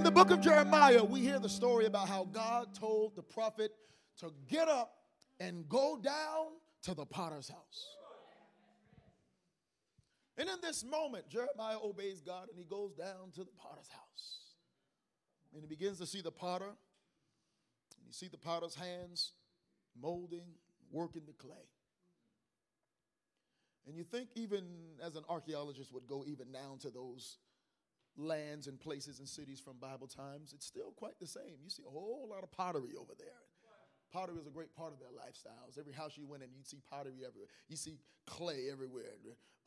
In the book of Jeremiah, we hear the story about how God told the prophet to get up and go down to the potter's house. And in this moment, Jeremiah obeys God and he goes down to the potter's house. And he begins to see the potter. And you see the potter's hands molding, working the clay. And you think, even as an archaeologist would go even down to those lands and places and cities from Bible times, it's still quite the same. You see a whole lot of pottery over there. Pottery is a great part of their lifestyles. Every house you went in, you'd see pottery everywhere. You see clay everywhere,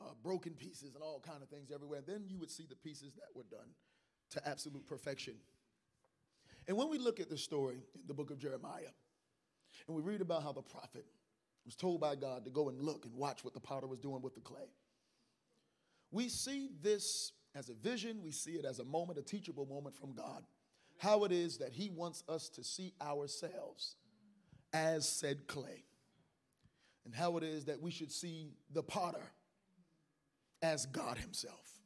uh, broken pieces and all kind of things everywhere. Then you would see the pieces that were done to absolute perfection. And when we look at the story in the book of Jeremiah, and we read about how the prophet was told by God to go and look and watch what the potter was doing with the clay, we see this as a vision, we see it as a moment, a teachable moment from God. How it is that He wants us to see ourselves as said clay, and how it is that we should see the potter as God Himself.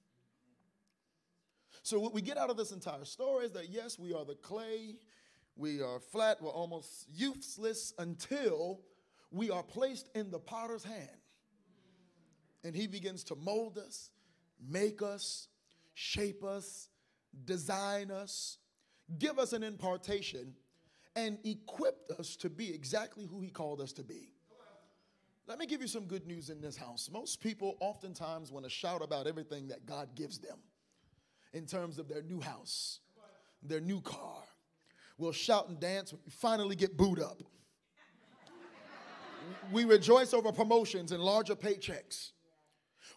So, what we get out of this entire story is that yes, we are the clay, we are flat, we're almost useless until we are placed in the potter's hand. And He begins to mold us, make us, shape us, design us, give us an impartation and equipped us to be exactly who He called us to be. Let me give you some good news in this house. Most people oftentimes want to shout about everything that God gives them in terms of their new house, their new car. We'll shout and dance when we finally get booed up. we rejoice over promotions and larger paychecks.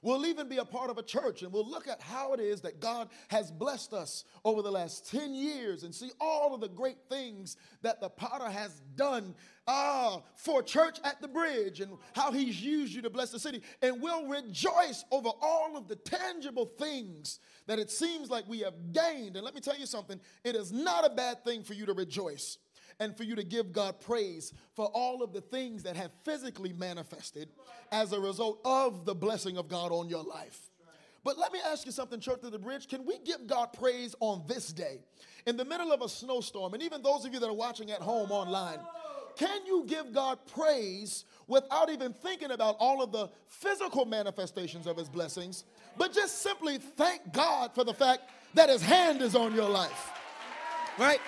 We'll even be a part of a church and we'll look at how it is that God has blessed us over the last 10 years and see all of the great things that the potter has done uh, for church at the bridge and how he's used you to bless the city. And we'll rejoice over all of the tangible things that it seems like we have gained. And let me tell you something it is not a bad thing for you to rejoice and for you to give God praise for all of the things that have physically manifested as a result of the blessing of God on your life. But let me ask you something, Church of the Bridge. Can we give God praise on this day in the middle of a snowstorm? And even those of you that are watching at home online, can you give God praise without even thinking about all of the physical manifestations of His blessings, but just simply thank God for the fact that His hand is on your life? Right?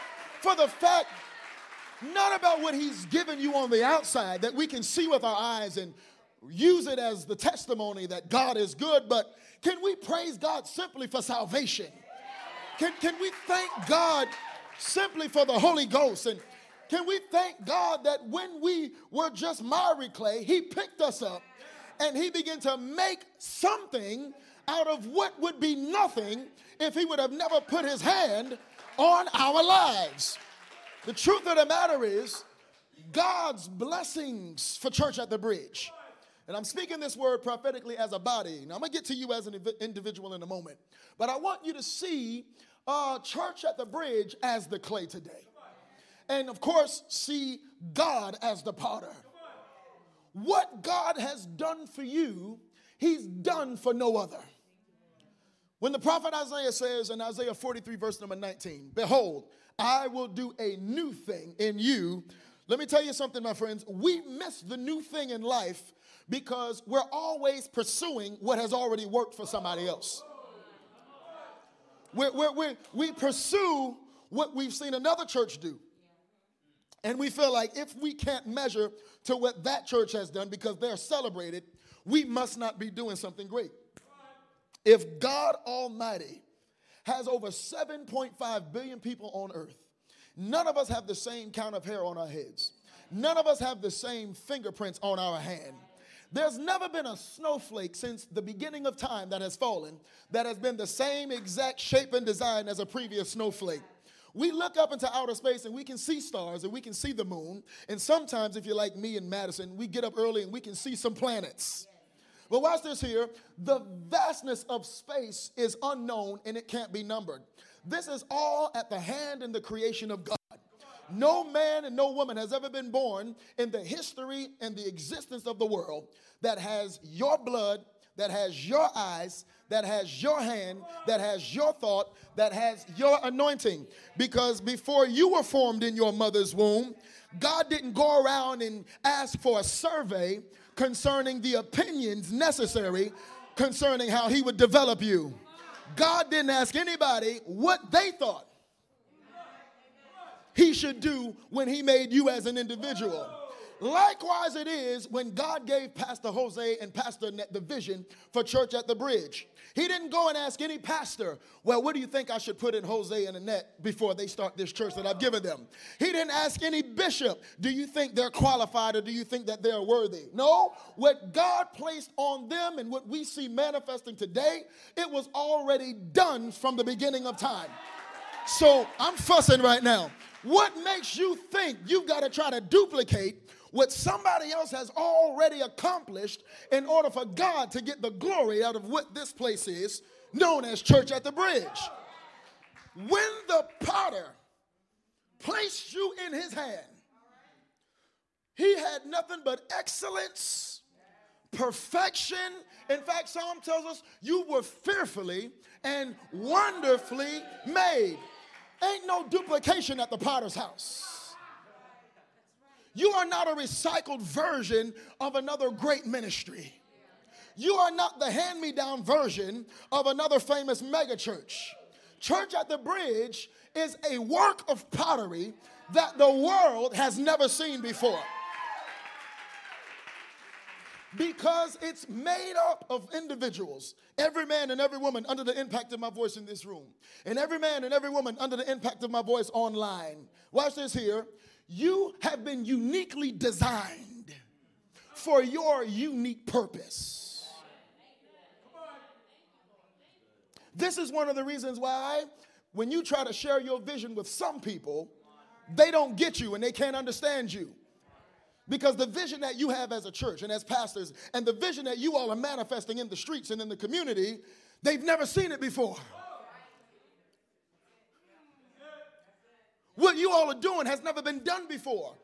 For the fact not about what he's given you on the outside that we can see with our eyes and use it as the testimony that God is good, but can we praise God simply for salvation? Can, can we thank God simply for the Holy Ghost? And can we thank God that when we were just miry clay, he picked us up and he began to make something out of what would be nothing if he would have never put his hand on our lives. The truth of the matter is, God's blessings for church at the bridge. And I'm speaking this word prophetically as a body. Now, I'm going to get to you as an individual in a moment. But I want you to see uh, church at the bridge as the clay today. And of course, see God as the potter. What God has done for you, He's done for no other. When the prophet Isaiah says in Isaiah 43, verse number 19, Behold, I will do a new thing in you. Let me tell you something, my friends. We miss the new thing in life because we're always pursuing what has already worked for somebody else. We're, we're, we pursue what we've seen another church do. And we feel like if we can't measure to what that church has done because they're celebrated, we must not be doing something great. If God Almighty has over 7.5 billion people on earth. None of us have the same count of hair on our heads. None of us have the same fingerprints on our hand. There's never been a snowflake since the beginning of time that has fallen that has been the same exact shape and design as a previous snowflake. We look up into outer space and we can see stars and we can see the moon. And sometimes, if you're like me and Madison, we get up early and we can see some planets. But watch this here. The vastness of space is unknown and it can't be numbered. This is all at the hand and the creation of God. No man and no woman has ever been born in the history and the existence of the world that has your blood, that has your eyes, that has your hand, that has your thought, that has your anointing. Because before you were formed in your mother's womb, God didn't go around and ask for a survey concerning the opinions necessary concerning how He would develop you. God didn't ask anybody what they thought He should do when He made you as an individual. Likewise, it is when God gave Pastor Jose and Pastor Net the vision for Church at the Bridge. He didn't go and ask any pastor, Well, what do you think I should put in Jose and Annette before they start this church that I've given them? He didn't ask any bishop, Do you think they're qualified or do you think that they're worthy? No, what God placed on them and what we see manifesting today, it was already done from the beginning of time. So I'm fussing right now. What makes you think you've got to try to duplicate what somebody else has already accomplished in order for God to get the glory out of what this place is known as Church at the Bridge. When the potter placed you in his hand, he had nothing but excellence, perfection. In fact, Psalm tells us you were fearfully and wonderfully made. Ain't no duplication at the potter's house. You are not a recycled version of another great ministry. You are not the hand me down version of another famous megachurch. Church at the Bridge is a work of pottery that the world has never seen before. Because it's made up of individuals, every man and every woman under the impact of my voice in this room, and every man and every woman under the impact of my voice online. Watch this here. You have been uniquely designed for your unique purpose. This is one of the reasons why, when you try to share your vision with some people, they don't get you and they can't understand you. Because the vision that you have as a church and as pastors, and the vision that you all are manifesting in the streets and in the community, they've never seen it before. What you all are doing has never been done before.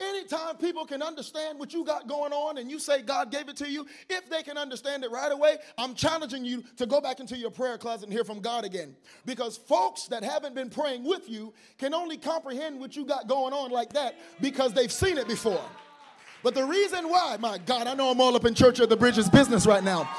Anytime people can understand what you got going on and you say God gave it to you, if they can understand it right away, I'm challenging you to go back into your prayer closet and hear from God again. Because folks that haven't been praying with you can only comprehend what you got going on like that because they've seen it before. But the reason why, my God, I know I'm all up in Church of the Bridges business right now.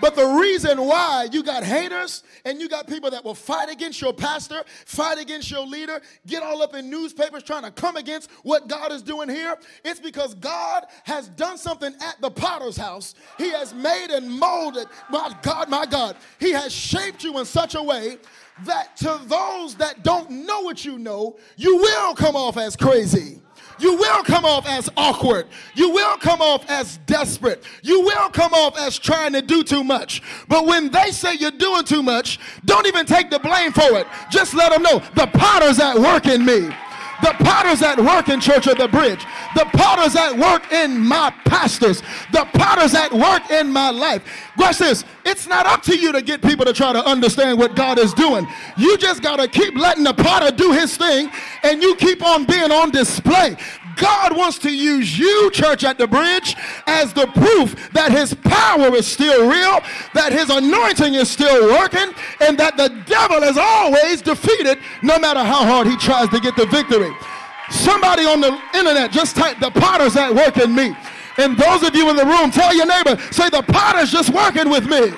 But the reason why you got haters and you got people that will fight against your pastor, fight against your leader, get all up in newspapers trying to come against what God is doing here, it's because God has done something at the potter's house. He has made and molded, my God, my God, He has shaped you in such a way that to those that don't know what you know, you will come off as crazy. You will come off as awkward. You will come off as desperate. You will come off as trying to do too much. But when they say you're doing too much, don't even take the blame for it. Just let them know the potter's at work in me. The potter's at work in Church of the Bridge. The potter's at work in my pastors. The potter's at work in my life. Watch this. It's not up to you to get people to try to understand what God is doing. You just got to keep letting the potter do his thing and you keep on being on display. God wants to use you, church at the bridge, as the proof that his power is still real, that his anointing is still working, and that the devil is always defeated no matter how hard he tries to get the victory. Somebody on the internet just type the potter's at work in me. And those of you in the room, tell your neighbor, say the potter's just working with me.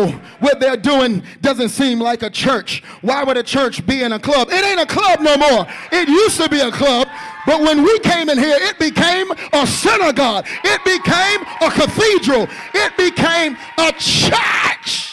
Oh, what they're doing doesn't seem like a church. Why would a church be in a club? It ain't a club no more. It used to be a club, but when we came in here, it became a synagogue. It became a cathedral. It became a church.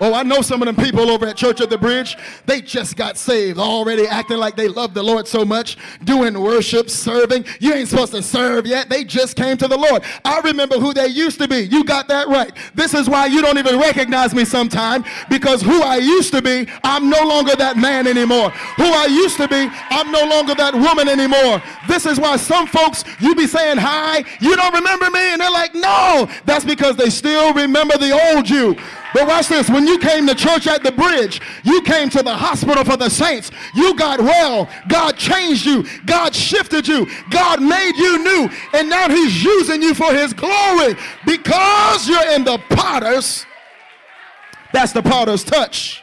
Oh, I know some of them people over at Church of the Bridge. They just got saved, already acting like they love the Lord so much, doing worship, serving. You ain't supposed to serve yet. They just came to the Lord. I remember who they used to be. You got that right. This is why you don't even recognize me sometime because who I used to be, I'm no longer that man anymore. Who I used to be, I'm no longer that woman anymore. This is why some folks, you be saying hi, you don't remember me, and they're like, no. That's because they still remember the old you. But watch this. When you came to church at the bridge, you came to the hospital for the saints. You got well. God changed you. God shifted you. God made you new. And now he's using you for his glory because you're in the potter's. That's the potter's touch.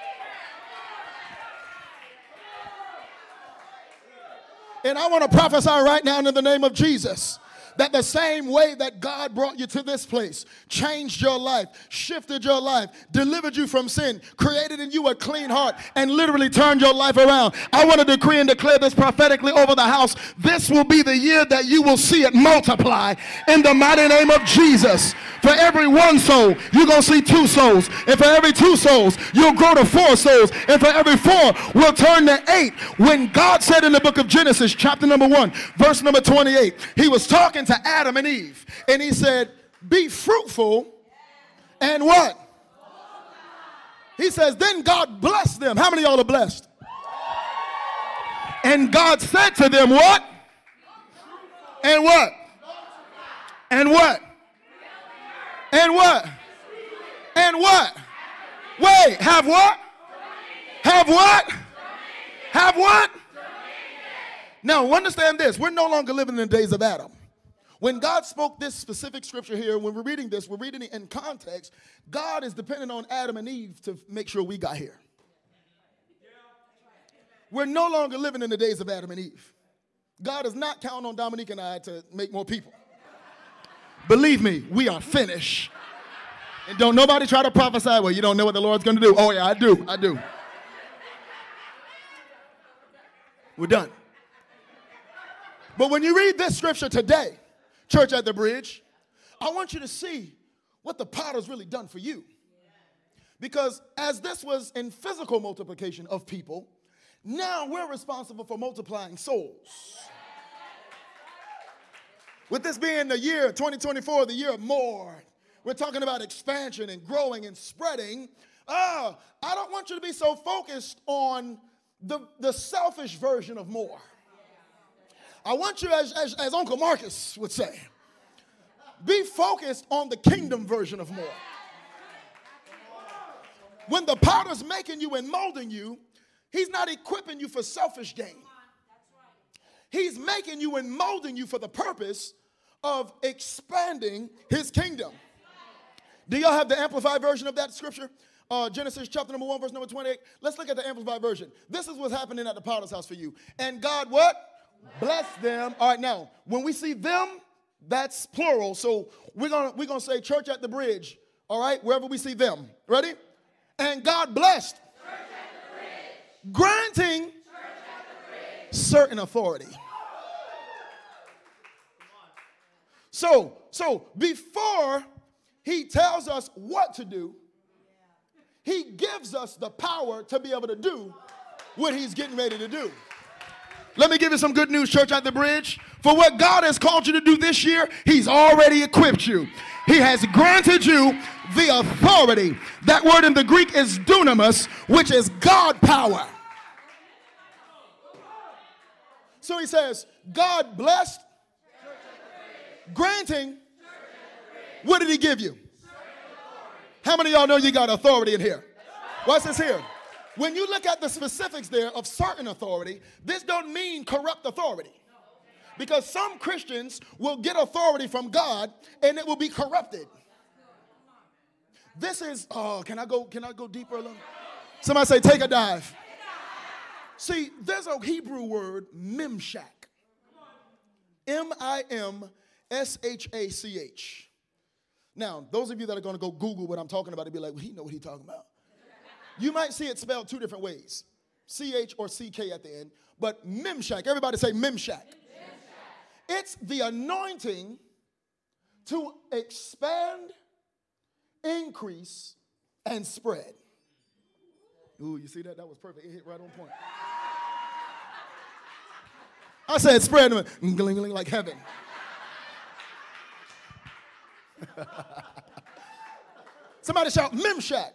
And I want to prophesy right now in the name of Jesus that the same way that God brought you to this place, changed your life, shifted your life, delivered you from sin, created in you a clean heart, and literally turned your life around. I want to decree and declare this prophetically over the house. This will be the year that you will see it multiply in the mighty name of Jesus. For every one soul, you're going to see two souls. And for every two souls, you'll grow to four souls. And for every four, we'll turn to eight. When God said in the book of Genesis, chapter number one, verse number 28, he was talking to Adam and Eve. And he said, Be fruitful and what? He says, Then God blessed them. How many y'all are blessed? And God said to them, What? And what? And what? And what? And what? Wait, have what? Have what? Have what? Now, understand this. We're no longer living in the days of Adam. When God spoke this specific scripture here, when we're reading this, we're reading it in context. God is dependent on Adam and Eve to make sure we got here. We're no longer living in the days of Adam and Eve. God is not counting on Dominique and I to make more people. Believe me, we are finished. And don't nobody try to prophesy, well, you don't know what the Lord's going to do. Oh, yeah, I do. I do. We're done. But when you read this scripture today, Church at the Bridge, I want you to see what the potter's really done for you. Because as this was in physical multiplication of people, now we're responsible for multiplying souls. With this being the year 2024, the year of more, we're talking about expansion and growing and spreading. Ah, I don't want you to be so focused on the, the selfish version of more. I want you, as, as, as Uncle Marcus would say, be focused on the kingdom version of more. When the potter's making you and molding you, he's not equipping you for selfish gain. He's making you and molding you for the purpose of expanding his kingdom. Do y'all have the amplified version of that scripture? Uh, Genesis chapter number 1, verse number 28. Let's look at the amplified version. This is what's happening at the potter's house for you. And God, what? Bless them. All right, now, when we see them, that's plural. So we're gonna we're gonna say church at the bridge. All right, wherever we see them. Ready? And God blessed. Granting certain authority. So, so before he tells us what to do, he gives us the power to be able to do what he's getting ready to do. Let me give you some good news, church at the bridge. For what God has called you to do this year, He's already equipped you. He has granted you the authority. That word in the Greek is dunamis, which is God power. So he says, God blessed, granting. What did he give you? How many y'all know you got authority in here? What's this here? When you look at the specifics there of certain authority, this don't mean corrupt authority. Because some Christians will get authority from God and it will be corrupted. This is oh, can I go can I go deeper a little? Somebody say take a dive. See, there's a Hebrew word, mimshak. M I M S H A C H. Now, those of you that are going to go Google what I'm talking about, and be like, well, he know what he's talking about. You might see it spelled two different ways CH or CK at the end, but Mimshak, everybody say Mimshak. It's the anointing to expand, increase, and spread. Ooh, you see that? That was perfect. It hit right on point. I said spread mm, like heaven. Somebody shout Mimshak.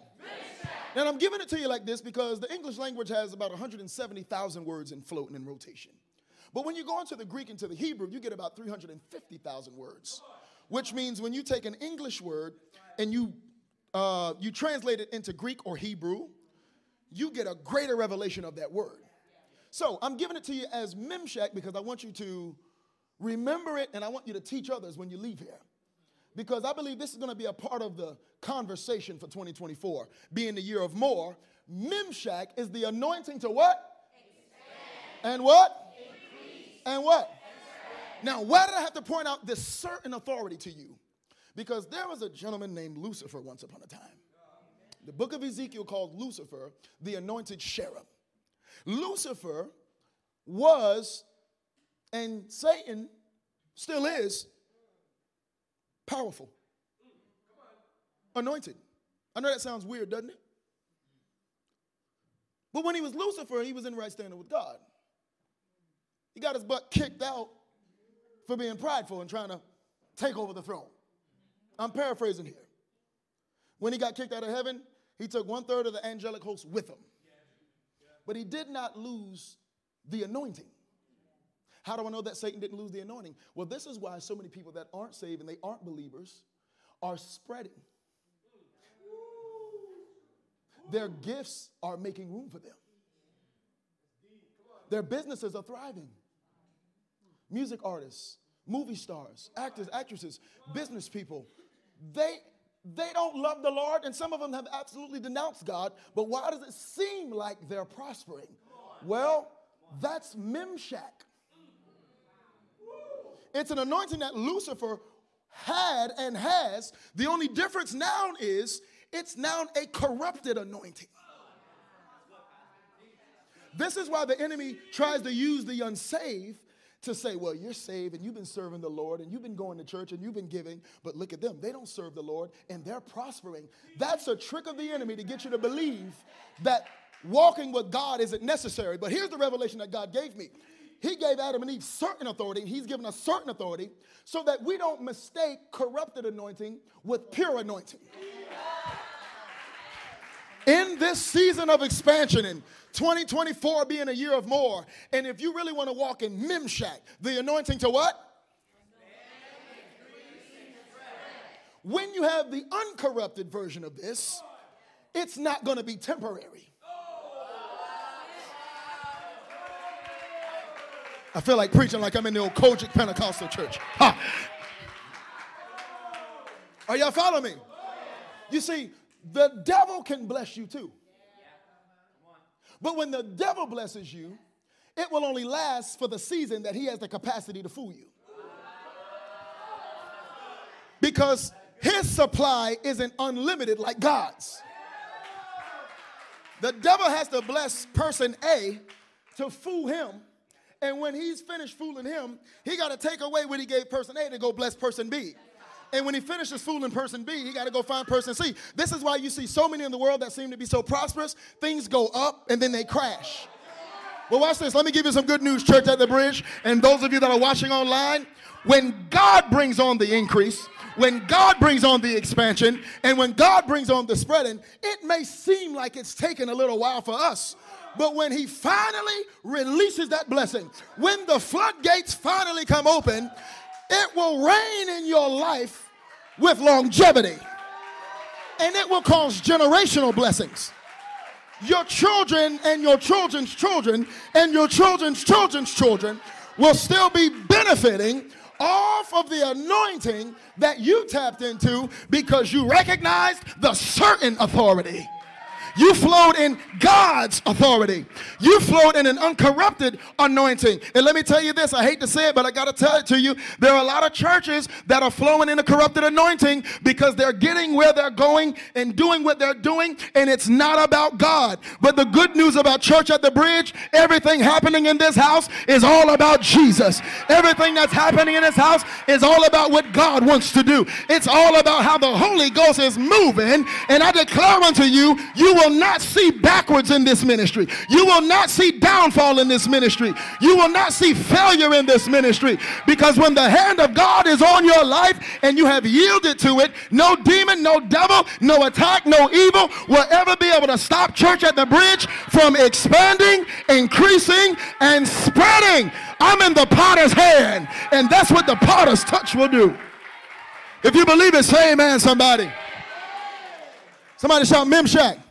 And I'm giving it to you like this because the English language has about 170,000 words in floating in rotation. But when you go into the Greek and to the Hebrew, you get about 350,000 words, which means when you take an English word and you uh, you translate it into Greek or Hebrew, you get a greater revelation of that word. So I'm giving it to you as Mimshak because I want you to remember it and I want you to teach others when you leave here. Because I believe this is going to be a part of the conversation for 2024, being the year of more. Mimshak is the anointing to what? Expand. And what? Increase. And what? Now, why did I have to point out this certain authority to you? Because there was a gentleman named Lucifer once upon a time. The book of Ezekiel called Lucifer the anointed cherub. Lucifer was, and Satan still is, powerful, anointed. I know that sounds weird, doesn't it? But when he was Lucifer, he was in right standing with God. He got his butt kicked out for being prideful and trying to take over the throne. I'm paraphrasing here. When he got kicked out of heaven, he took one third of the angelic host with him. But he did not lose the anointing. How do I know that Satan didn't lose the anointing? Well, this is why so many people that aren't saved and they aren't believers are spreading. Their gifts are making room for them. Their businesses are thriving. Music artists, movie stars, actors, actresses, business people, they they don't love the Lord, and some of them have absolutely denounced God, but why does it seem like they're prospering? Well, that's Mimshak. It's an anointing that Lucifer had and has. The only difference now is it's now a corrupted anointing. This is why the enemy tries to use the unsaved to say, well, you're saved and you've been serving the Lord and you've been going to church and you've been giving, but look at them. They don't serve the Lord and they're prospering. That's a trick of the enemy to get you to believe that walking with God isn't necessary. But here's the revelation that God gave me. He gave Adam and Eve certain authority, He's given us certain authority so that we don't mistake corrupted anointing with pure anointing. In this season of expansion and 2024 being a year of more. And if you really want to walk in Mimshak, the anointing to what? When you have the uncorrupted version of this, it's not going to be temporary. I feel like preaching like I'm in the old COGIC Pentecostal church. Ha. Are y'all following me? You see, the devil can bless you too. But when the devil blesses you, it will only last for the season that he has the capacity to fool you. Because his supply isn't unlimited like God's. The devil has to bless person A to fool him. And when he's finished fooling him, he got to take away what he gave person A to go bless person B. And when he finishes fooling person B, he got to go find person C. This is why you see so many in the world that seem to be so prosperous. Things go up and then they crash. Well, watch this. Let me give you some good news, church at the bridge. And those of you that are watching online, when God brings on the increase, when God brings on the expansion, and when God brings on the spreading, it may seem like it's taken a little while for us. But when he finally releases that blessing, when the floodgates finally come open, it will reign in your life with longevity. And it will cause generational blessings. Your children and your children's children and your children's children's children will still be benefiting off of the anointing that you tapped into because you recognized the certain authority. You flowed in God's authority. You flowed in an uncorrupted anointing. And let me tell you this I hate to say it, but I got to tell it to you. There are a lot of churches that are flowing in a corrupted anointing because they're getting where they're going and doing what they're doing, and it's not about God. But the good news about Church at the Bridge, everything happening in this house is all about Jesus. Everything that's happening in this house is all about what God wants to do. It's all about how the Holy Ghost is moving. And I declare unto you, you will will not see backwards in this ministry. You will not see downfall in this ministry. You will not see failure in this ministry. Because when the hand of God is on your life and you have yielded to it, no demon, no devil, no attack, no evil will ever be able to stop church at the bridge from expanding, increasing, and spreading. I'm in the potter's hand, and that's what the potter's touch will do. If you believe it, say amen, somebody. Somebody shout Mimshak.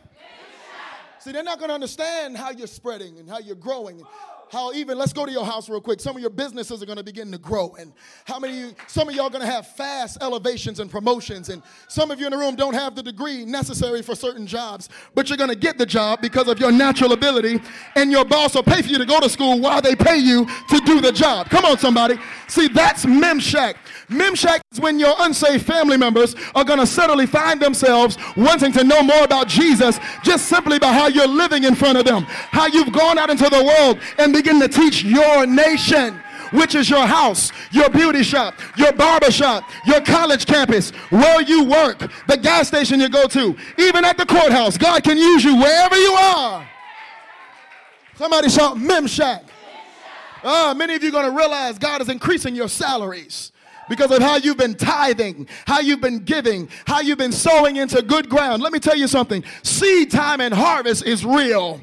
See, they're not going to understand how you're spreading and how you're growing how even let's go to your house real quick. Some of your businesses are going to begin to grow and how many some of y'all going to have fast elevations and promotions and some of you in the room don't have the degree necessary for certain jobs but you're going to get the job because of your natural ability and your boss will pay for you to go to school while they pay you to do the job. Come on somebody. See that's mimshak mimshak is when your unsaved family members are going to suddenly find themselves wanting to know more about jesus just simply by how you're living in front of them how you've gone out into the world and begin to teach your nation which is your house, your beauty shop, your barber shop, your college campus, where you work, the gas station you go to, even at the courthouse. God can use you wherever you are. Somebody shout Mimshak. Ah, many of you are going to realize God is increasing your salaries because of how you've been tithing, how you've been giving, how you've been sowing into good ground. Let me tell you something seed time and harvest is real.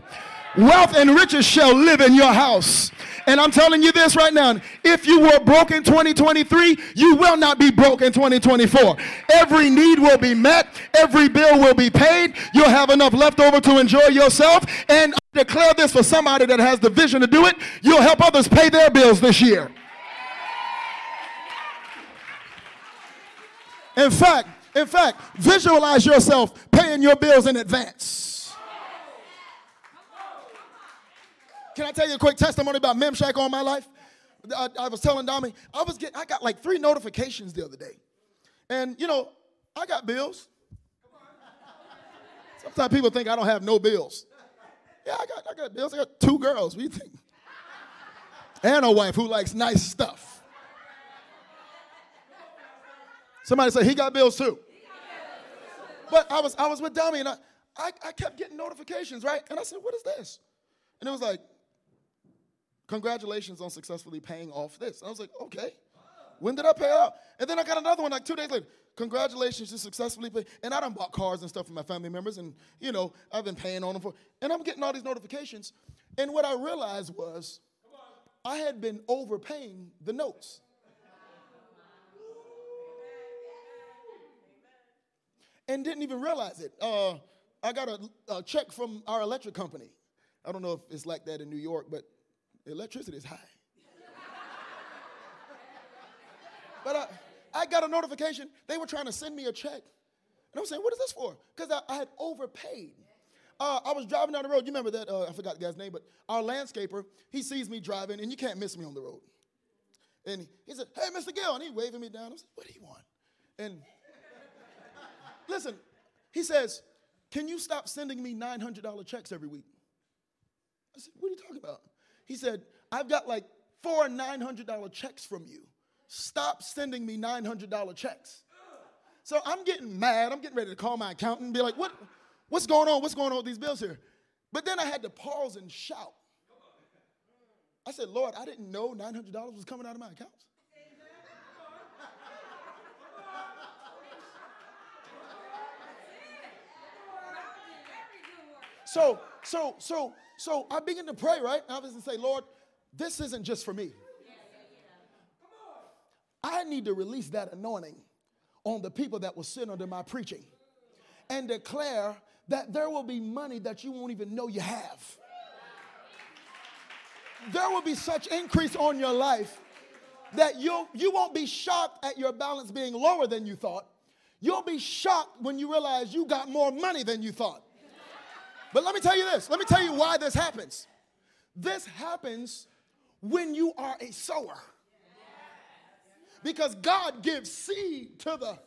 Wealth and riches shall live in your house. And I'm telling you this right now if you were broke in 2023, you will not be broke in 2024. Every need will be met, every bill will be paid. You'll have enough left over to enjoy yourself. And I declare this for somebody that has the vision to do it you'll help others pay their bills this year. In fact, in fact, visualize yourself paying your bills in advance. Can I tell you a quick testimony about Mimshak on my life? I, I was telling Dami, I was getting, I got like three notifications the other day. And you know, I got bills. Sometimes people think I don't have no bills. Yeah, I got, I got bills. I got two girls. What do you think? And a wife who likes nice stuff. Somebody say he got bills too. But I was I was with Dummy and I, I, I kept getting notifications, right? And I said, what is this? And it was like, Congratulations on successfully paying off this. And I was like, okay. When did I pay off? And then I got another one like two days later. Congratulations, you successfully paid. And I done bought cars and stuff for my family members, and you know, I've been paying on them for. And I'm getting all these notifications. And what I realized was I had been overpaying the notes. And didn't even realize it. Uh, I got a, a check from our electric company. I don't know if it's like that in New York, but electricity is high. but I, I got a notification. They were trying to send me a check. And I was saying, what is this for? Because I, I, had overpaid. Uh, I was driving down the road. You remember that? Uh, I forgot the guy's name, but our landscaper, he sees me driving, and you can't miss me on the road. And he said, hey, Mr. Gill. And he waving me down. I said, what do you want? And listen, he says, can you stop sending me $900 checks every week? I said, what are you talking about? He said, I've got like four $900 checks from you. Stop sending me $900 checks. So I'm getting mad. I'm getting ready to call my accountant and be like, what, what's going on? What's going on with these bills here? But then I had to pause and shout. I said, Lord, I didn't know $900 was coming out of my account. So, so, so so I begin to pray, right? And I was to say, Lord, this isn't just for me. I need to release that anointing on the people that will sit under my preaching and declare that there will be money that you won't even know you have. There will be such increase on your life that you'll, you won't be shocked at your balance being lower than you thought. You'll be shocked when you realize you got more money than you thought. But let me tell you this. Let me tell you why this happens. This happens when you are a sower. Because God gives seed to the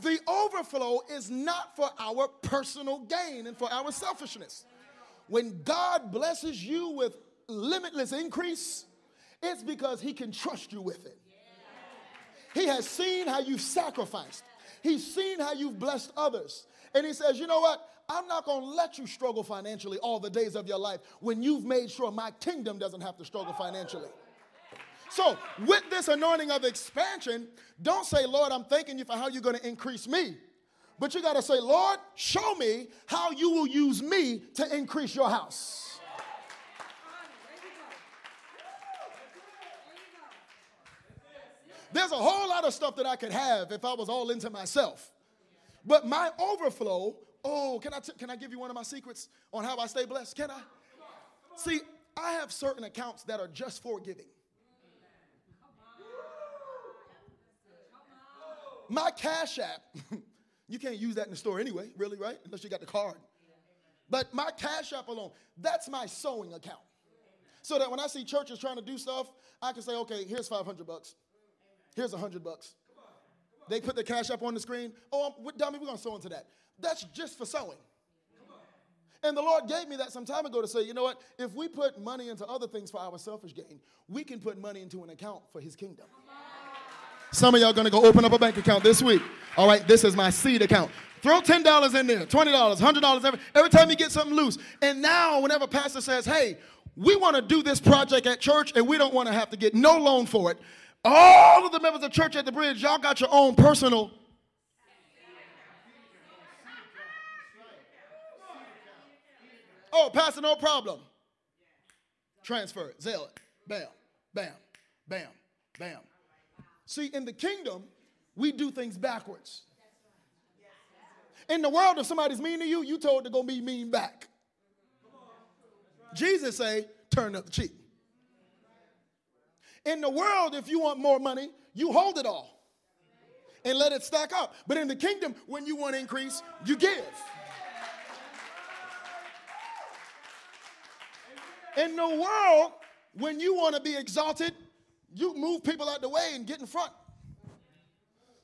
the overflow is not for our personal gain and for our selfishness. When God blesses you with limitless increase, it's because He can trust you with it. He has seen how you've sacrificed, He's seen how you've blessed others. And He says, You know what? I'm not going to let you struggle financially all the days of your life when you've made sure my kingdom doesn't have to struggle financially. So, with this anointing of expansion, don't say, Lord, I'm thanking you for how you're going to increase me. But you got to say, Lord, show me how you will use me to increase your house. There's a whole lot of stuff that I could have if I was all into myself. But my overflow, oh, can I, t- can I give you one of my secrets on how I stay blessed? Can I? See, I have certain accounts that are just for giving. My Cash App, you can't use that in the store anyway, really, right? Unless you got the card. But my Cash App alone, that's my sowing account. So that when I see churches trying to do stuff, I can say, okay, here's 500 bucks. Here's 100 bucks. They put the cash up on the screen. Oh, I'm, dummy, we're going to sow into that. That's just for sowing. And the Lord gave me that some time ago to say, you know what? If we put money into other things for our selfish gain, we can put money into an account for His kingdom. Some of y'all gonna go open up a bank account this week. All right, this is my seed account. Throw $10 in there, $20, $100 every, every time you get something loose. And now, whenever pastor says, hey, we want to do this project at church and we don't want to have to get no loan for it, all of the members of church at the bridge, y'all got your own personal. Oh, Pastor, no problem. Transfer it, Zelle it. Bam, bam, bam, bam. See, in the kingdom, we do things backwards. In the world, if somebody's mean to you, you told to go be mean back. Jesus say, turn up the cheek. In the world, if you want more money, you hold it all and let it stack up. But in the kingdom, when you want increase, you give. In the world, when you want to be exalted, you move people out the way and get in front.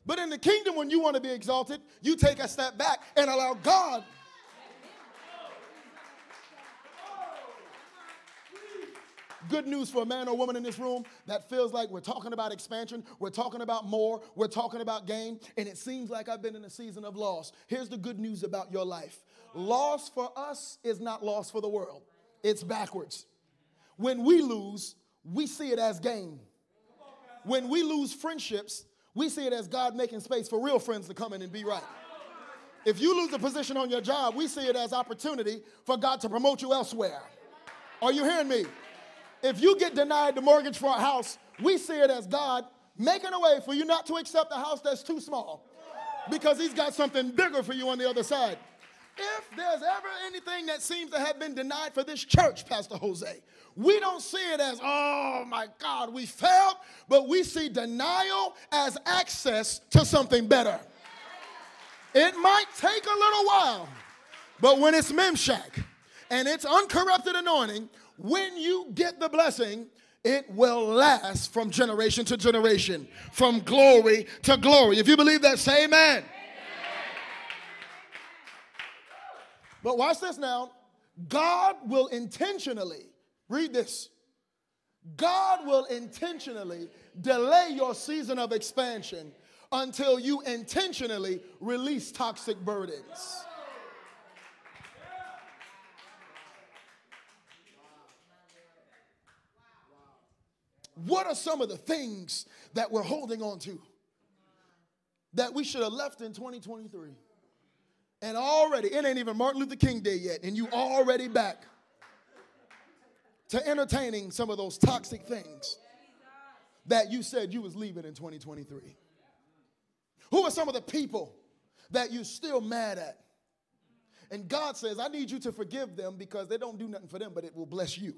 But in the kingdom, when you want to be exalted, you take a step back and allow God good news for a man or woman in this room that feels like we're talking about expansion, we're talking about more, we're talking about gain, and it seems like I've been in a season of loss. Here's the good news about your life loss for us is not loss for the world, it's backwards. When we lose, we see it as gain. When we lose friendships, we see it as God making space for real friends to come in and be right. If you lose a position on your job, we see it as opportunity for God to promote you elsewhere. Are you hearing me? If you get denied the mortgage for a house, we see it as God making a way for you not to accept a house that's too small because He's got something bigger for you on the other side. If there's ever anything that seems to have been denied for this church, Pastor Jose, we don't see it as, oh my God, we failed, but we see denial as access to something better. It might take a little while, but when it's Mimshak and it's uncorrupted anointing, when you get the blessing, it will last from generation to generation, from glory to glory. If you believe that, say amen. amen. But watch this now. God will intentionally, read this. God will intentionally delay your season of expansion until you intentionally release toxic burdens. What are some of the things that we're holding on to that we should have left in 2023? And already, it ain't even Martin Luther King Day yet, and you already back to entertaining some of those toxic things that you said you was leaving in 2023. Who are some of the people that you're still mad at? And God says, I need you to forgive them because they don't do nothing for them, but it will bless you.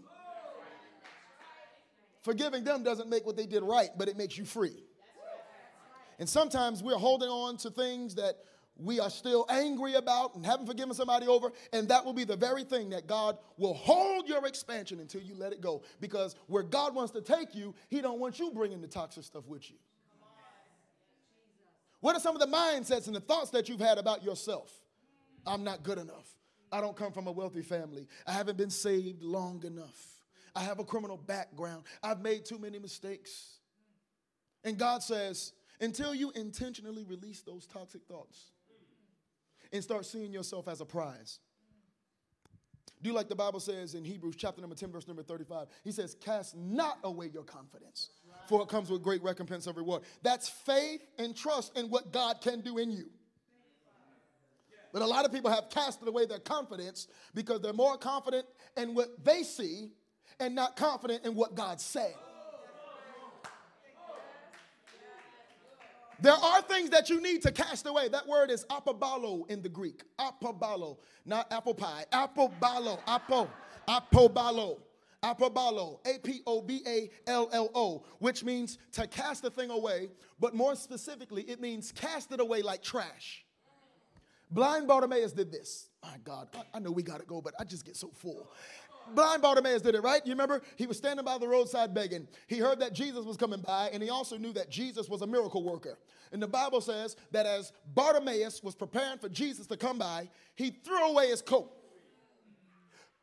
Forgiving them doesn't make what they did right, but it makes you free. And sometimes we're holding on to things that we are still angry about and haven't forgiven somebody over, and that will be the very thing that God will hold your expansion until you let it go. Because where God wants to take you, He don't want you bringing the toxic stuff with you. What are some of the mindsets and the thoughts that you've had about yourself? I'm not good enough. I don't come from a wealthy family. I haven't been saved long enough. I have a criminal background. I've made too many mistakes. And God says, until you intentionally release those toxic thoughts and start seeing yourself as a prize. Do like the Bible says in Hebrews chapter number 10, verse number 35. He says, Cast not away your confidence, for it comes with great recompense of reward. That's faith and trust in what God can do in you. But a lot of people have casted away their confidence because they're more confident in what they see and not confident in what God said. There are things that you need to cast away. That word is apobalo in the Greek. Apobalo, not apple pie. Apobalo, apo, apobalo, apobalo, A P O B A L L O, which means to cast a thing away, but more specifically, it means cast it away like trash. Blind Bartimaeus did this. My God, I, I know we got to go, but I just get so full. Blind Bartimaeus did it, right? You remember? He was standing by the roadside begging. He heard that Jesus was coming by, and he also knew that Jesus was a miracle worker. And the Bible says that as Bartimaeus was preparing for Jesus to come by, he threw away his coat.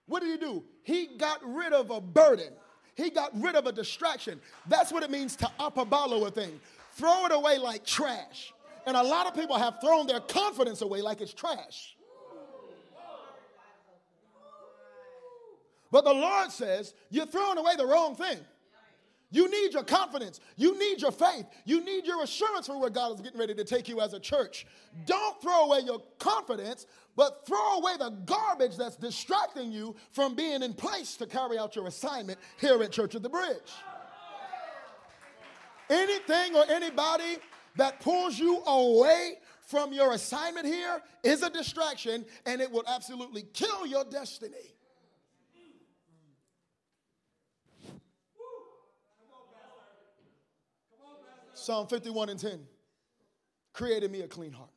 What did he do? He got rid of a burden. He got rid of a distraction. That's what it means to apoballo a thing. Throw it away like trash. And a lot of people have thrown their confidence away like it's trash. But the Lord says, You're throwing away the wrong thing. You need your confidence. You need your faith. You need your assurance for where God is getting ready to take you as a church. Don't throw away your confidence, but throw away the garbage that's distracting you from being in place to carry out your assignment here at Church of the Bridge. Anything or anybody that pulls you away from your assignment here is a distraction and it will absolutely kill your destiny. Psalm 51 and 10 created me a clean heart.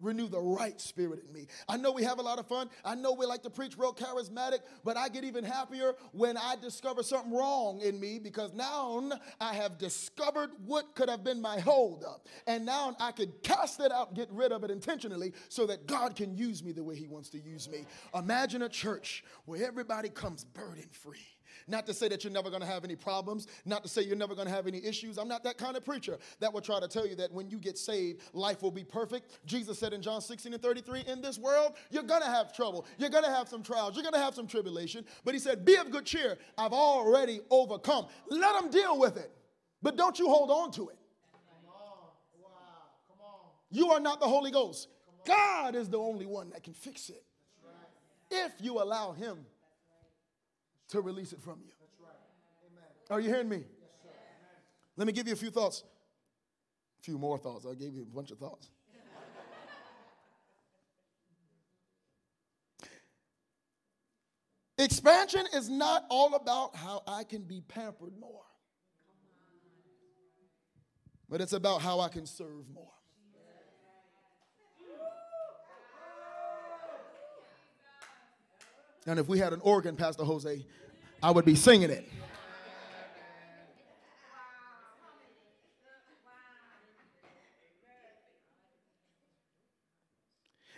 Renew the right spirit in me. I know we have a lot of fun. I know we like to preach real charismatic, but I get even happier when I discover something wrong in me because now I have discovered what could have been my holdup. And now I could cast it out, get rid of it intentionally so that God can use me the way He wants to use me. Imagine a church where everybody comes burden free not to say that you're never going to have any problems, not to say you're never going to have any issues. I'm not that kind of preacher that will try to tell you that when you get saved, life will be perfect. Jesus said in John 16 and 33, in this world, you're going to have trouble. You're going to have some trials. You're going to have some tribulation. But he said, be of good cheer. I've already overcome. Let them deal with it. But don't you hold on to it. You are not the Holy Ghost. God is the only one that can fix it. If you allow Him to release it from you. Are you hearing me? Let me give you a few thoughts. A few more thoughts. I gave you a bunch of thoughts. Expansion is not all about how I can be pampered more, but it's about how I can serve more. And if we had an organ, Pastor Jose, I would be singing it.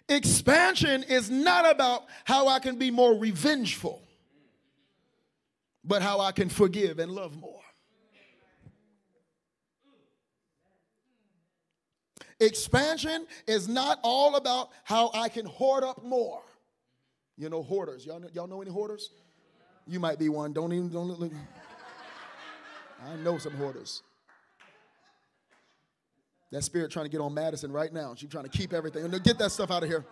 Expansion is not about how I can be more revengeful, but how I can forgive and love more. Expansion is not all about how I can hoard up more, you know, hoarders. Y'all know, y'all know any hoarders? You might be one. Don't even, don't look. I know some hoarders. That spirit trying to get on Madison right now. She's trying to keep everything. Get that stuff out of here.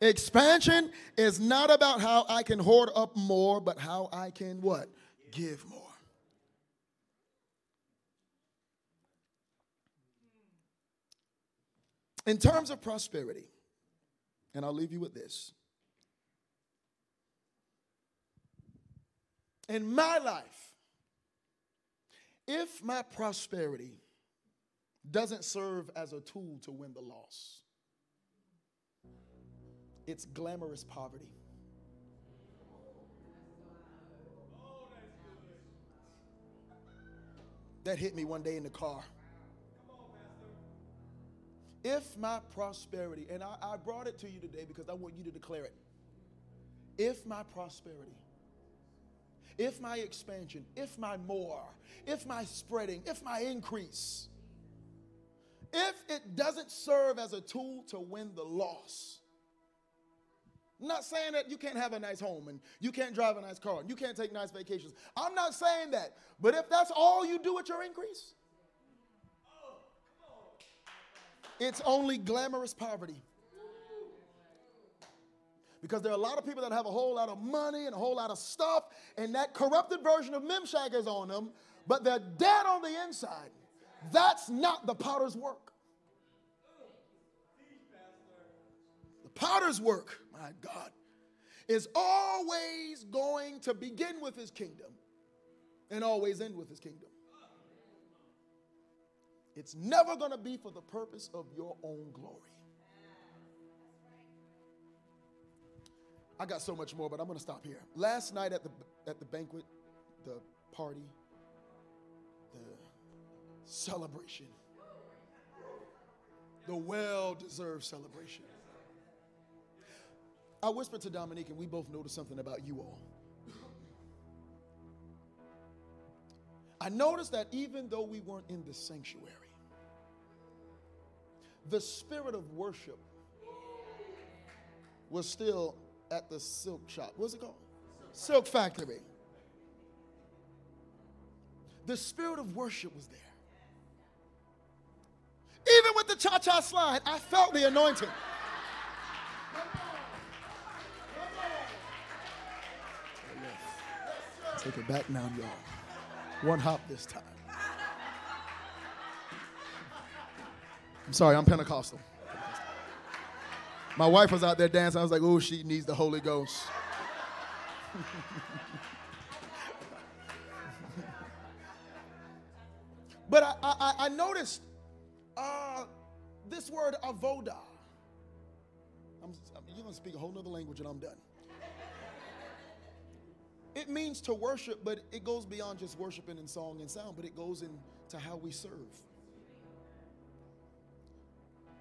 Expansion is not about how I can hoard up more, but how I can what? Give more. In terms of prosperity, and I'll leave you with this. In my life, if my prosperity doesn't serve as a tool to win the loss, it's glamorous poverty. That hit me one day in the car if my prosperity, and I, I brought it to you today because I want you to declare it. If my prosperity, if my expansion, if my more, if my spreading, if my increase, if it doesn't serve as a tool to win the loss, I'm not saying that you can't have a nice home and you can't drive a nice car and you can't take nice vacations. I'm not saying that. But if that's all you do with your increase, It's only glamorous poverty. Because there are a lot of people that have a whole lot of money and a whole lot of stuff, and that corrupted version of Mimshak is on them, but they're dead on the inside, that's not the potter's work. The potter's work, my God, is always going to begin with his kingdom and always end with his kingdom. It's never going to be for the purpose of your own glory. I got so much more, but I'm going to stop here. Last night at the at the banquet, the party, the celebration, the well-deserved celebration. I whispered to Dominique, and we both noticed something about you all. I noticed that even though we weren't in the sanctuary, the spirit of worship was still at the silk shop. What's it called? Silk factory. The spirit of worship was there. Even with the cha cha slide, I felt the anointing. Take it back now, y'all. One hop this time. I'm sorry, I'm Pentecostal. My wife was out there dancing. I was like, oh, she needs the Holy Ghost. but I, I, I noticed uh, this word avoda. I'm, you're going to speak a whole other language and I'm done. It means to worship, but it goes beyond just worshiping in song and sound, but it goes into how we serve.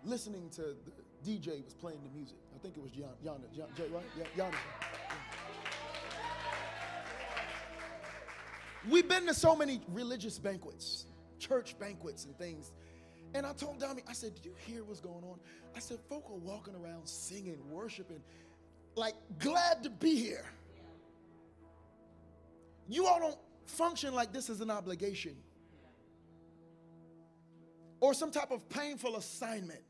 Listening to the DJ was playing the music. I think it was Gian, Giannis, Gian, Jay, right? Yeah, Giannis. We've been to so many religious banquets, church banquets and things. And I told Dommy, I said, Do you hear what's going on? I said, folk are walking around singing, worshiping, like glad to be here. You all don't function like this is an obligation or some type of painful assignment.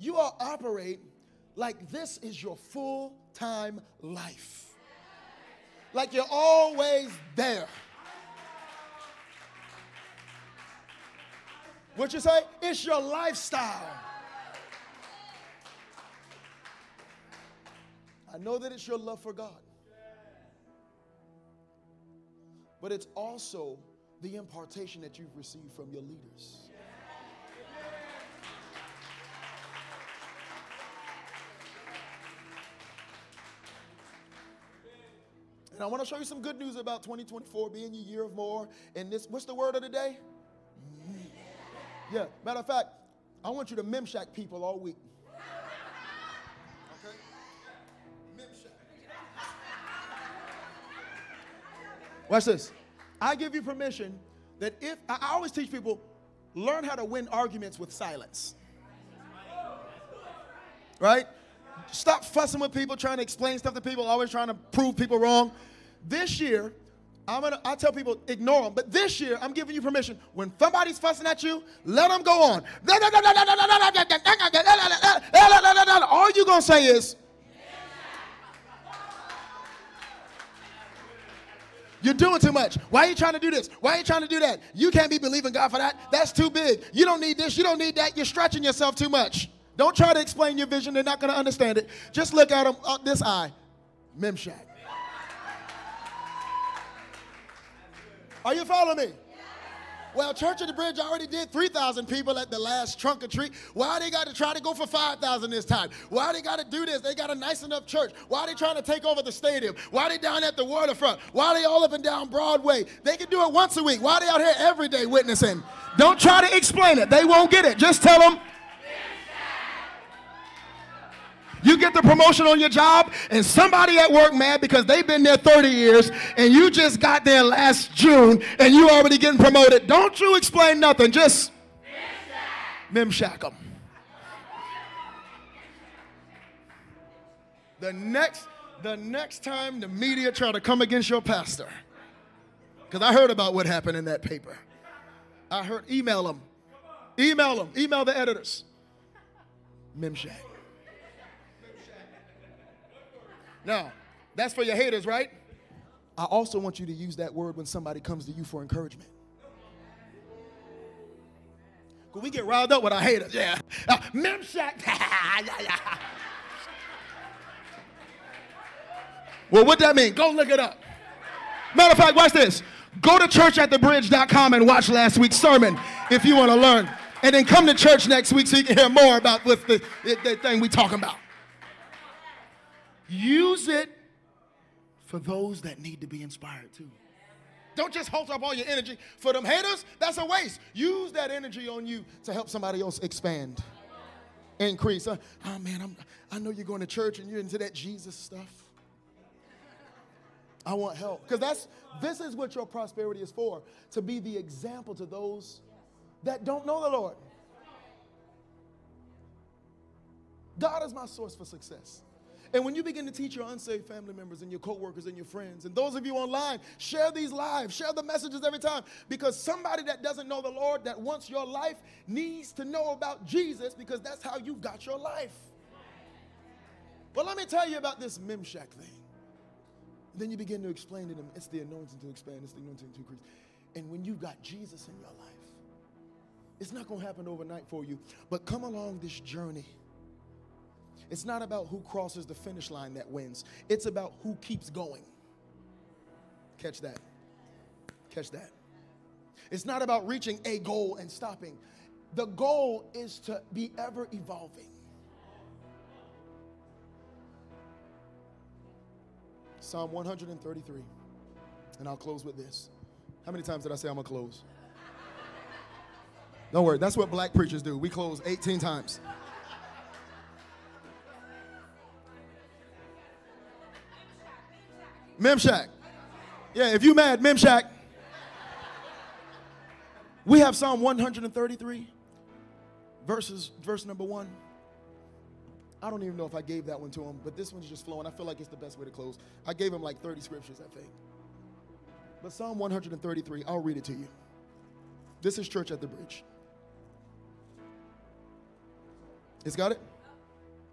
You all operate like this is your full time life. Like you're always there. What you say? It's your lifestyle. I know that it's your love for God. But it's also the impartation that you've received from your leaders. And I want to show you some good news about 2024 being your year of more. And this, what's the word of the day? Yeah, matter of fact, I want you to mimshak people all week. Okay? Mimshak. Watch this. I give you permission that if, I always teach people, learn how to win arguments with silence. Right? Stop fussing with people, trying to explain stuff to people, always trying to prove people wrong. This year, I'm gonna I tell people ignore them, but this year I'm giving you permission. When somebody's fussing at you, let them go on. All you gonna say is You're doing too much. Why are you trying to do this? Why are you trying to do that? You can't be believing God for that. That's too big. You don't need this. You don't need that. You're stretching yourself too much. Don't try to explain your vision. They're not going to understand it. Just look at them uh, this eye. Mimshak. Are you following me? Well, Church of the Bridge already did 3,000 people at the last trunk or treat. Why they got to try to go for 5,000 this time? Why they got to do this? They got a nice enough church. Why they trying to take over the stadium? Why they down at the waterfront? Why they all up and down Broadway? They can do it once a week. Why they out here every day witnessing? Don't try to explain it. They won't get it. Just tell them You get the promotion on your job, and somebody at work mad because they've been there 30 years, and you just got there last June, and you already getting promoted. Don't you explain nothing. Just mimshak them. The next, the next time the media try to come against your pastor, because I heard about what happened in that paper. I heard, email them. Email them. Email the editors. Mimshak. Now, that's for your haters, right? I also want you to use that word when somebody comes to you for encouragement. Cause we get riled up with our haters. Yeah. Uh, Mimshak. Well, what does that mean? Go look it up. Matter of fact, watch this. Go to churchatthebridge.com and watch last week's sermon if you want to learn. And then come to church next week so you can hear more about what the, the, the thing we talking about. Use it for those that need to be inspired too. Don't just hold up all your energy for them haters. That's a waste. Use that energy on you to help somebody else expand, increase. Uh, oh man, I'm, I know you're going to church and you're into that Jesus stuff. I want help because that's this is what your prosperity is for to be the example to those that don't know the Lord. God is my source for success. And when you begin to teach your unsaved family members and your coworkers and your friends, and those of you online, share these lives, share the messages every time. Because somebody that doesn't know the Lord, that wants your life, needs to know about Jesus because that's how you got your life. But let me tell you about this Mimshak thing. Then you begin to explain to them it's the anointing to expand, it's the anointing to increase. And when you've got Jesus in your life, it's not going to happen overnight for you, but come along this journey it's not about who crosses the finish line that wins, it's about who keeps going. Catch that. Catch that. It's not about reaching a goal and stopping. The goal is to be ever evolving. Psalm 133. And I'll close with this. How many times did I say I'm going to close? Don't worry, that's what black preachers do. We close 18 times. Mimshak. Yeah, if you mad, Mimshak. We have Psalm 133, verses, verse number one. I don't even know if I gave that one to him, but this one's just flowing. I feel like it's the best way to close. I gave him like 30 scriptures, I think. But Psalm 133, I'll read it to you. This is Church at the Bridge. It's got it?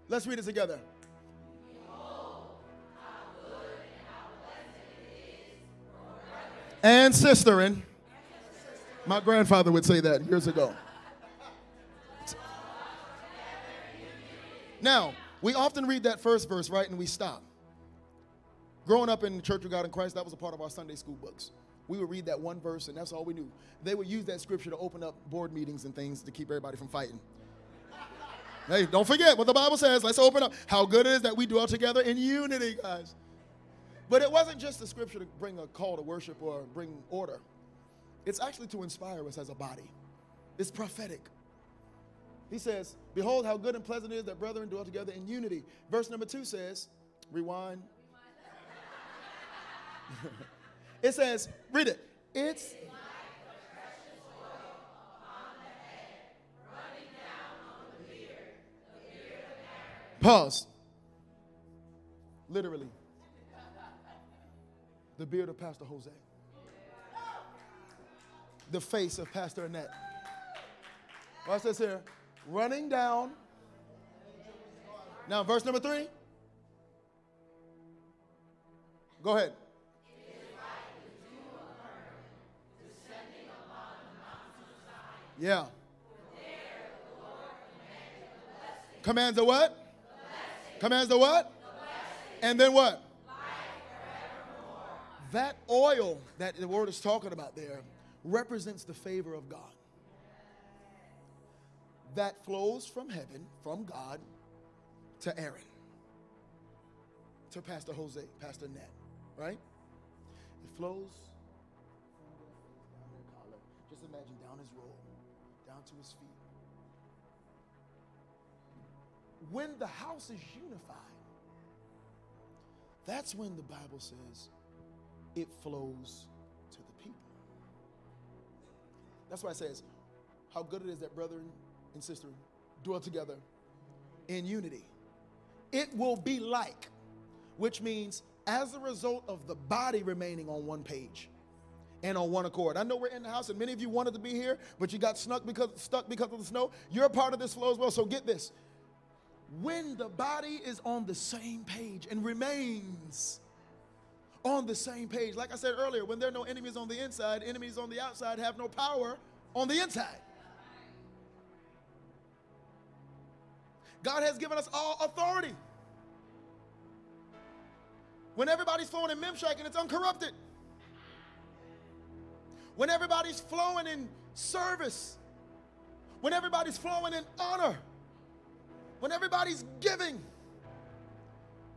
Let's read it together. And sister. And my grandfather would say that years ago. Now, we often read that first verse, right, and we stop. Growing up in the Church of God in Christ, that was a part of our Sunday school books. We would read that one verse, and that's all we knew. They would use that scripture to open up board meetings and things to keep everybody from fighting. hey, don't forget what the Bible says. Let's open up how good it is that we dwell together in unity, guys. But it wasn't just the scripture to bring a call to worship or bring order. It's actually to inspire us as a body. It's prophetic. He says, Behold, how good and pleasant it is that brethren dwell together in unity. Verse number two says, Rewind. it says, Read it. It's. Pause. Literally the beard of Pastor Jose, the face of Pastor Annette. Watch this here. Running down. Now, verse number three. Go ahead. Yeah. Commands the what? Commands the what? And then what? That oil that the word is talking about there represents the favor of God that flows from heaven, from God, to Aaron, to Pastor Jose, Pastor Nat, right? It flows. Just imagine down his robe, down to his feet. When the house is unified, that's when the Bible says it flows to the people. That's why it says, how good it is that brother and sister dwell together in unity. It will be like, which means as a result of the body remaining on one page and on one accord. I know we're in the house and many of you wanted to be here, but you got stuck because, stuck because of the snow. You're a part of this flow as well. So get this. when the body is on the same page and remains on the same page. Like I said earlier, when there are no enemies on the inside, enemies on the outside have no power on the inside. God has given us all authority. When everybody's flowing in Mimshak and it's uncorrupted. When everybody's flowing in service. When everybody's flowing in honor. When everybody's giving.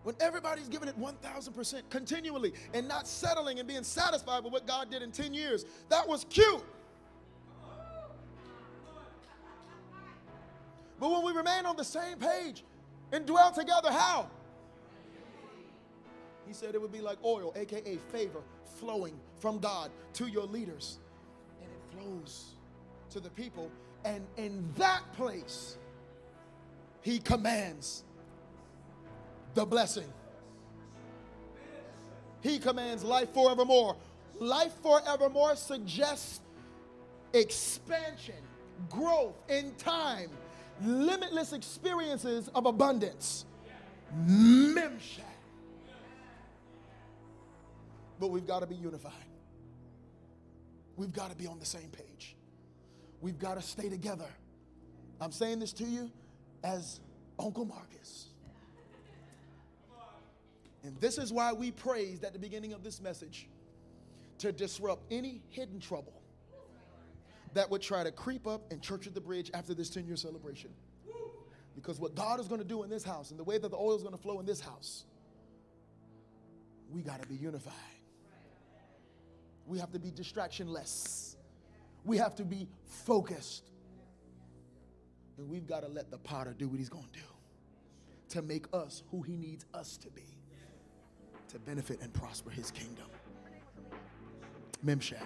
When everybody's giving it 1,000% continually and not settling and being satisfied with what God did in 10 years. That was cute. But when we remain on the same page and dwell together, how? He said it would be like oil, aka favor, flowing from God to your leaders. And it flows to the people. And in that place, He commands the blessing. He commands life forevermore. Life forevermore suggests expansion, growth in time, limitless experiences of abundance. Mimshak. But we've got to be unified. We've got to be on the same page. We've got to stay together. I'm saying this to you as Uncle Marcus. And this is why we praised at the beginning of this message to disrupt any hidden trouble that would try to creep up in Church of the Bridge after this 10 year celebration. Because what God is going to do in this house and the way that the oil is going to flow in this house, we got to be unified. We have to be distractionless. We have to be focused. And we've got to let the potter do what he's going to do to make us who he needs us to be to benefit and prosper his kingdom. Mimshak.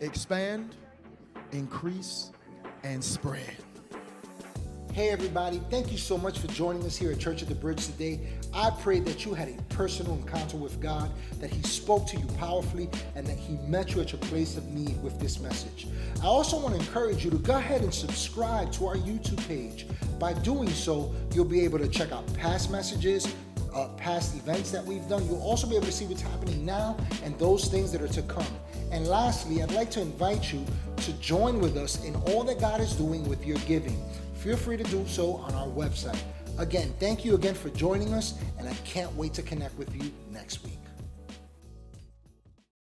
Expand, increase, and spread. Hey, everybody, thank you so much for joining us here at Church of the Bridge today. I pray that you had a personal encounter with God, that He spoke to you powerfully, and that He met you at your place of need with this message. I also want to encourage you to go ahead and subscribe to our YouTube page. By doing so, you'll be able to check out past messages, uh, past events that we've done. You'll also be able to see what's happening now and those things that are to come. And lastly, I'd like to invite you to join with us in all that God is doing with your giving. Feel free to do so on our website. Again, thank you again for joining us, and I can't wait to connect with you next week.